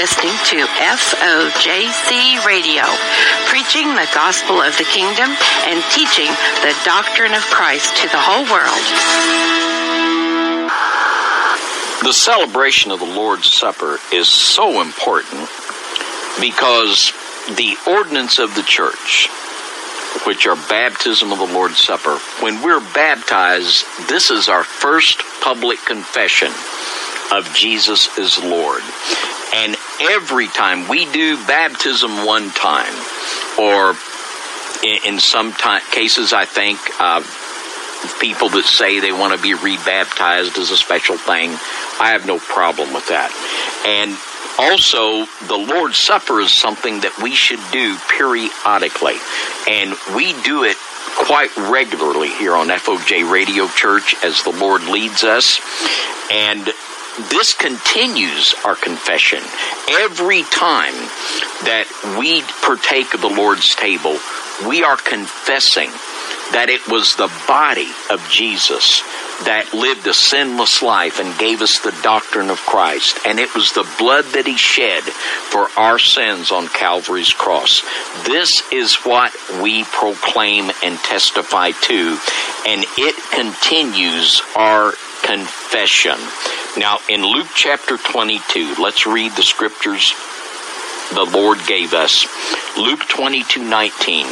Listening to FOJC Radio, preaching the gospel of the kingdom and teaching the doctrine of Christ to the whole world. The celebration of the Lord's Supper is so important because the ordinance of the church, which are baptism of the Lord's Supper, when we're baptized, this is our first public confession of Jesus is Lord. And every time we do baptism one time, or in, some time, cases, I think uh, people that say they want to be rebaptized is a special thing. I have no problem with that. And also, the Lord's Supper is something that we should do periodically. And we do it quite regularly here on FOJC Radio Church as the Lord leads us. And this continues our confession. Every time that we partake of the Lord's table, we are confessing that it was the body of Jesus that lived a sinless life and gave us the doctrine of Christ. And it was the blood that he shed for our sins on Calvary's cross. This is what we proclaim and testify to, and it continues our confession. Now, in Luke chapter 22, let's read the scriptures the Lord gave us. Luke 22 19.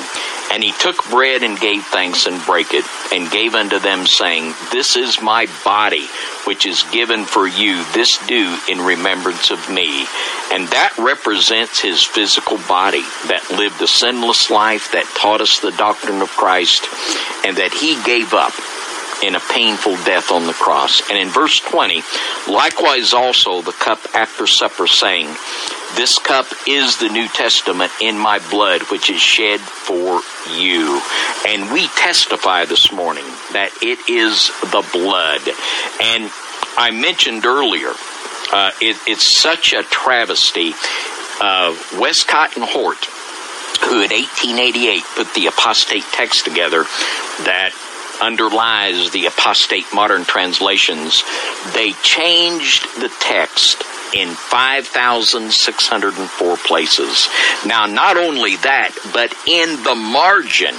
And he took bread and gave thanks and brake it, and gave unto them, saying, This is my body, which is given for you. This do in remembrance of me. And that represents his physical body that lived a sinless life, that taught us the doctrine of Christ, and that he gave up in a painful death on the cross. And in verse 20, likewise also the cup after supper, saying, This cup is the New Testament in my blood, which is shed for you. And we testify this morning that it is the blood. And I mentioned earlier, uh, it, it's such a travesty. Uh, Westcott and Hort, who in 1888 put the apostate text together that underlies the apostate modern translations, they changed the text in 5,604 places. Now, not only that, but in the margin,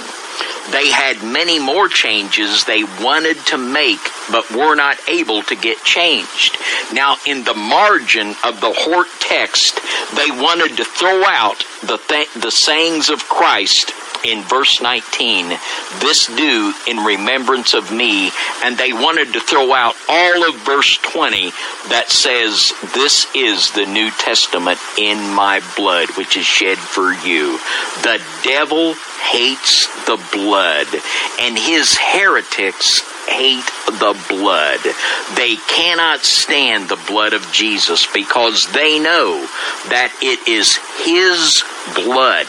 they had many more changes they wanted to make, but were not able to get changed. Now, in the margin of the Hort text, they wanted to throw out the, th- the sayings of Christ in verse 19, this do in remembrance of me. And they wanted to throw out all of verse 20 that says, this is the New Testament in my blood, which is shed for you. The devil hates the blood and his heretics hate the blood. They cannot stand the blood of Jesus because they know that it is his blood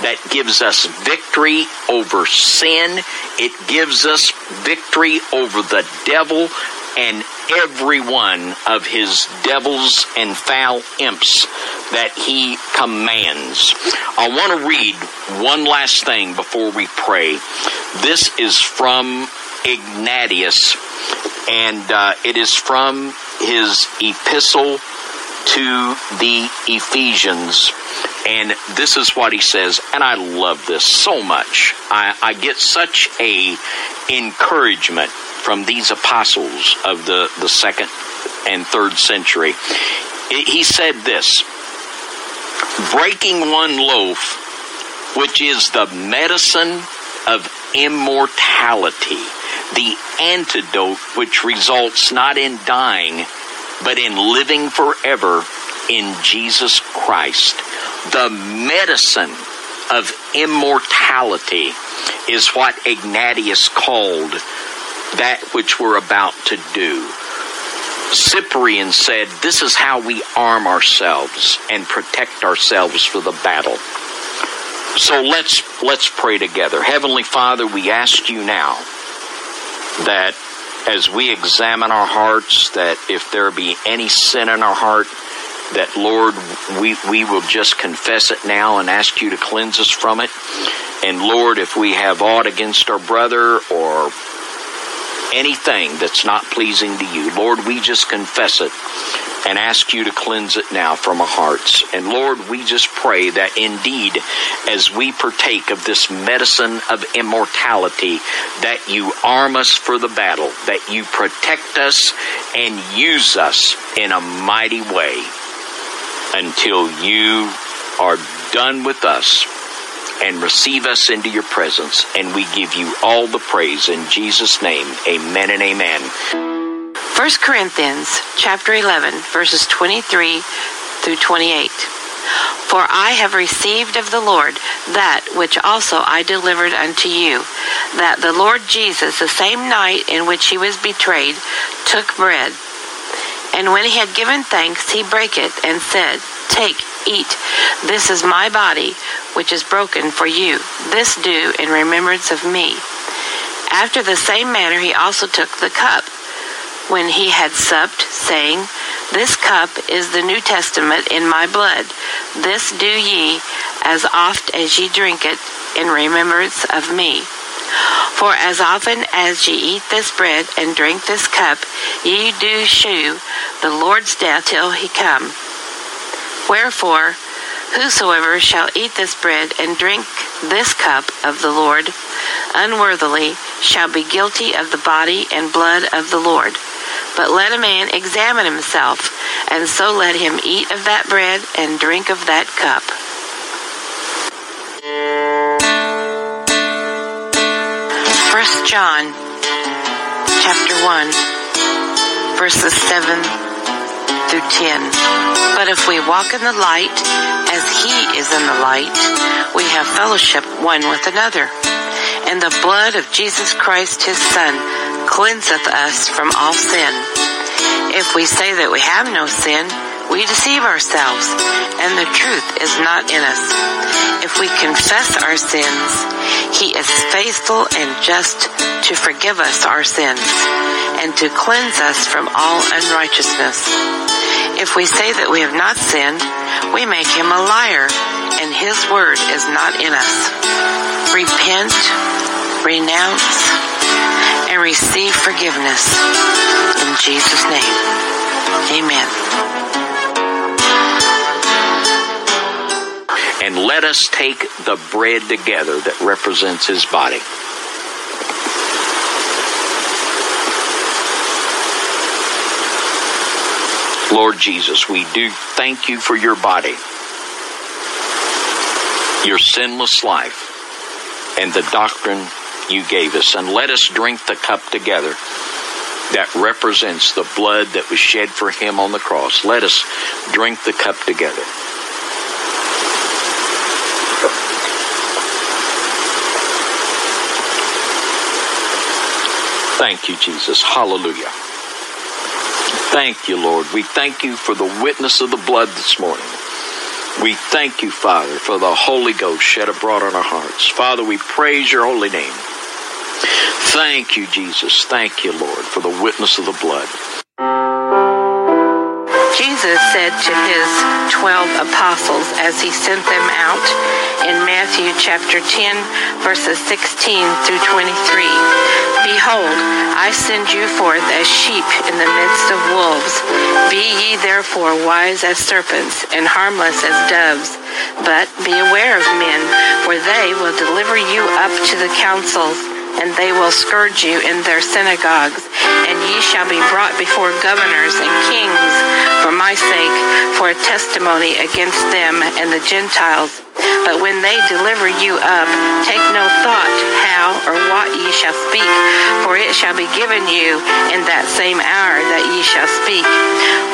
that gives us victory over sin. It gives us victory over the devil and every one of his devils and foul imps that he commands. I want to read one last thing before we pray. This is from Ignatius, and uh, it is from his epistle to the Ephesians. And this is what he says, and I love this so much. I, I get such a encouragement from these apostles of the, the second and third century. He said this breaking one loaf, which is the medicine of immortality, the antidote which results not in dying, but in living forever in Jesus Christ. The medicine of immortality is what Ignatius called that which we're about to do. Cyprian said, This is how we arm ourselves and protect ourselves for the battle. So let's let's pray together. Heavenly Father, we ask you now that as we examine our hearts, that if there be any sin in our heart, that Lord, we, we will just confess it now and ask you to cleanse us from it. And Lord, if we have aught against our brother or anything that's not pleasing to you, Lord, we just confess it and ask you to cleanse it now from our hearts. And Lord, we just pray that indeed, as we partake of this medicine of immortality, that you arm us for the battle, that you protect us and use us in a mighty way until you are done with us and receive us into your presence. And we give you all the praise in Jesus' name. Amen and amen. 1 Corinthians chapter 11 verses 23 through 28. For I have received of the Lord that which also I delivered unto you, that the Lord Jesus, the same night in which he was betrayed, took bread. And when he had given thanks, he brake it and said, Take, eat. This is my body, which is broken for you. This do in remembrance of me. After the same manner, he also took the cup when he had supped, saying, This cup is the New Testament in my blood. This do ye as oft as ye drink it in remembrance of me. For as often as ye eat this bread and drink this cup, ye do shew the Lord's death till he come. Wherefore, whosoever shall eat this bread and drink this cup of the Lord unworthily shall be guilty of the body and blood of the Lord. But let a man examine himself, and so let him eat of that bread and drink of that cup. First John chapter 1 verses 7 through 10. But if we walk in the light as he is in the light, we have fellowship one with another. And the blood of Jesus Christ his son cleanseth us from all sin. If we say that we have no sin, we deceive ourselves, and the truth is not in us. If we confess our sins, he is faithful and just to forgive us our sins and to cleanse us from all unrighteousness. If we say that we have not sinned, we make him a liar, and his word is not in us. Repent, renounce, and receive forgiveness. In Jesus' name, amen. And let us take the bread together that represents his body. Lord Jesus, we do thank you for your body, your sinless life, and the doctrine you gave us. And let us drink the cup together that represents the blood that was shed for him on the cross. Let us drink the cup together. Thank you, Jesus. Hallelujah. Thank you, Lord. We thank you for the witness of the blood this morning. We thank you, Father, for the Holy Ghost shed abroad on our hearts. Father, we praise your holy name. Thank you, Jesus. Thank you, Lord, for the witness of the blood. Jesus said to his twelve apostles as he sent them out in Matthew chapter 10, verses 16 through 23 Behold, I send you forth as sheep in the midst of wolves. Be ye therefore wise as serpents and harmless as doves. But be aware of men, for they will deliver you up to the councils and they will scourge you in their synagogues, and ye shall be brought before governors and kings for my sake, for a testimony against them and the Gentiles. But when they deliver you up, take no thought how or what ye shall speak, for it shall be given you in that same hour that ye shall speak.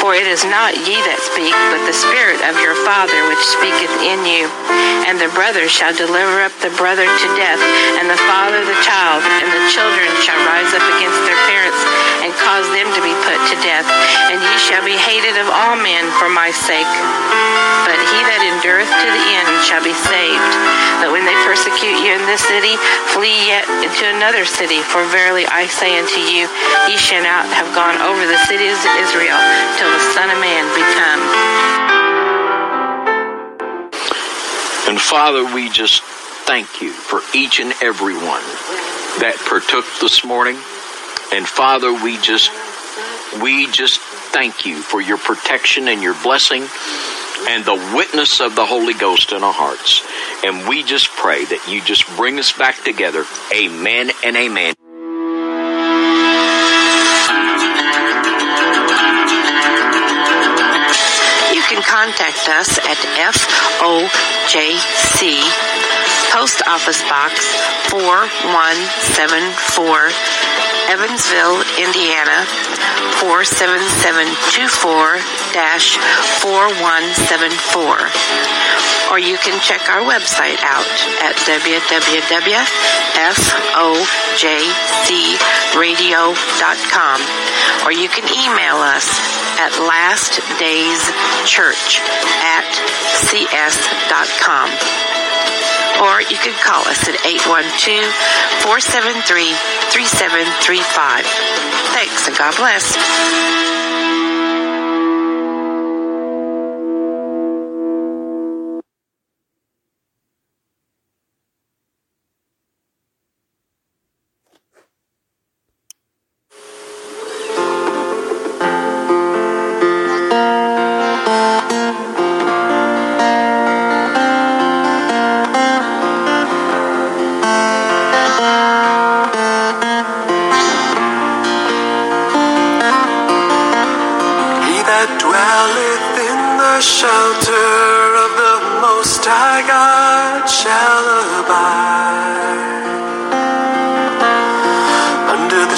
For it is not ye that speak, but the Spirit of your Father which speaketh in you. And the brother shall deliver up the brother to death, and the father the child, and the children shall rise up against their parents and cause them to be put to death. And ye shall be hated of all men for my sake. But he that endureth to the end shall be saved. But when they persecute you in this city, flee yet into another city. For verily I say unto you, ye shall not have gone over the cities of Israel till the Son of Man be come. And Father, we just thank you for each and every one that partook this morning. And Father, we just we just thank you for your protection and your blessing and the witness of the Holy Ghost in our hearts. And we just pray that you just bring us back together. Amen and amen. You can contact us at FOJC, Post Office Box 4174, Evansville, Indiana 47724-4174. Or you can check our website out at www.fojcradio.com. Or you can email us at lastdayschurch at cs.com. Or you can call us at 812-473-3735. Thanks and God bless.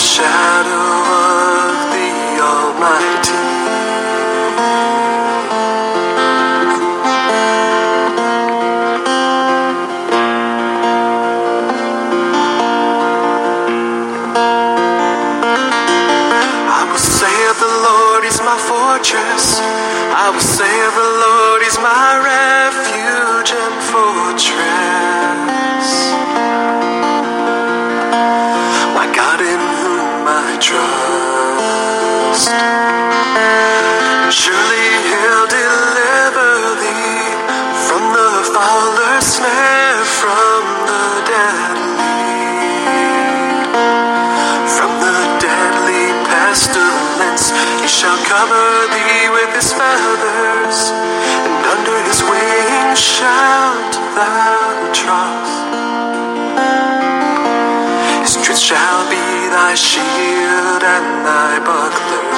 Shadow shalt thou trust. His truth shall be thy shield and thy buckler.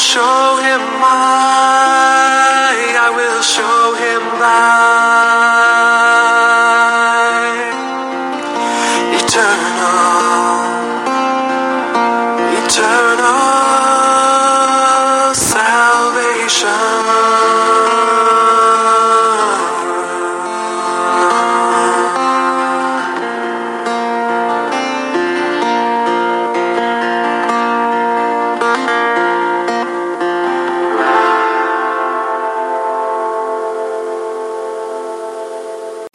Show him my,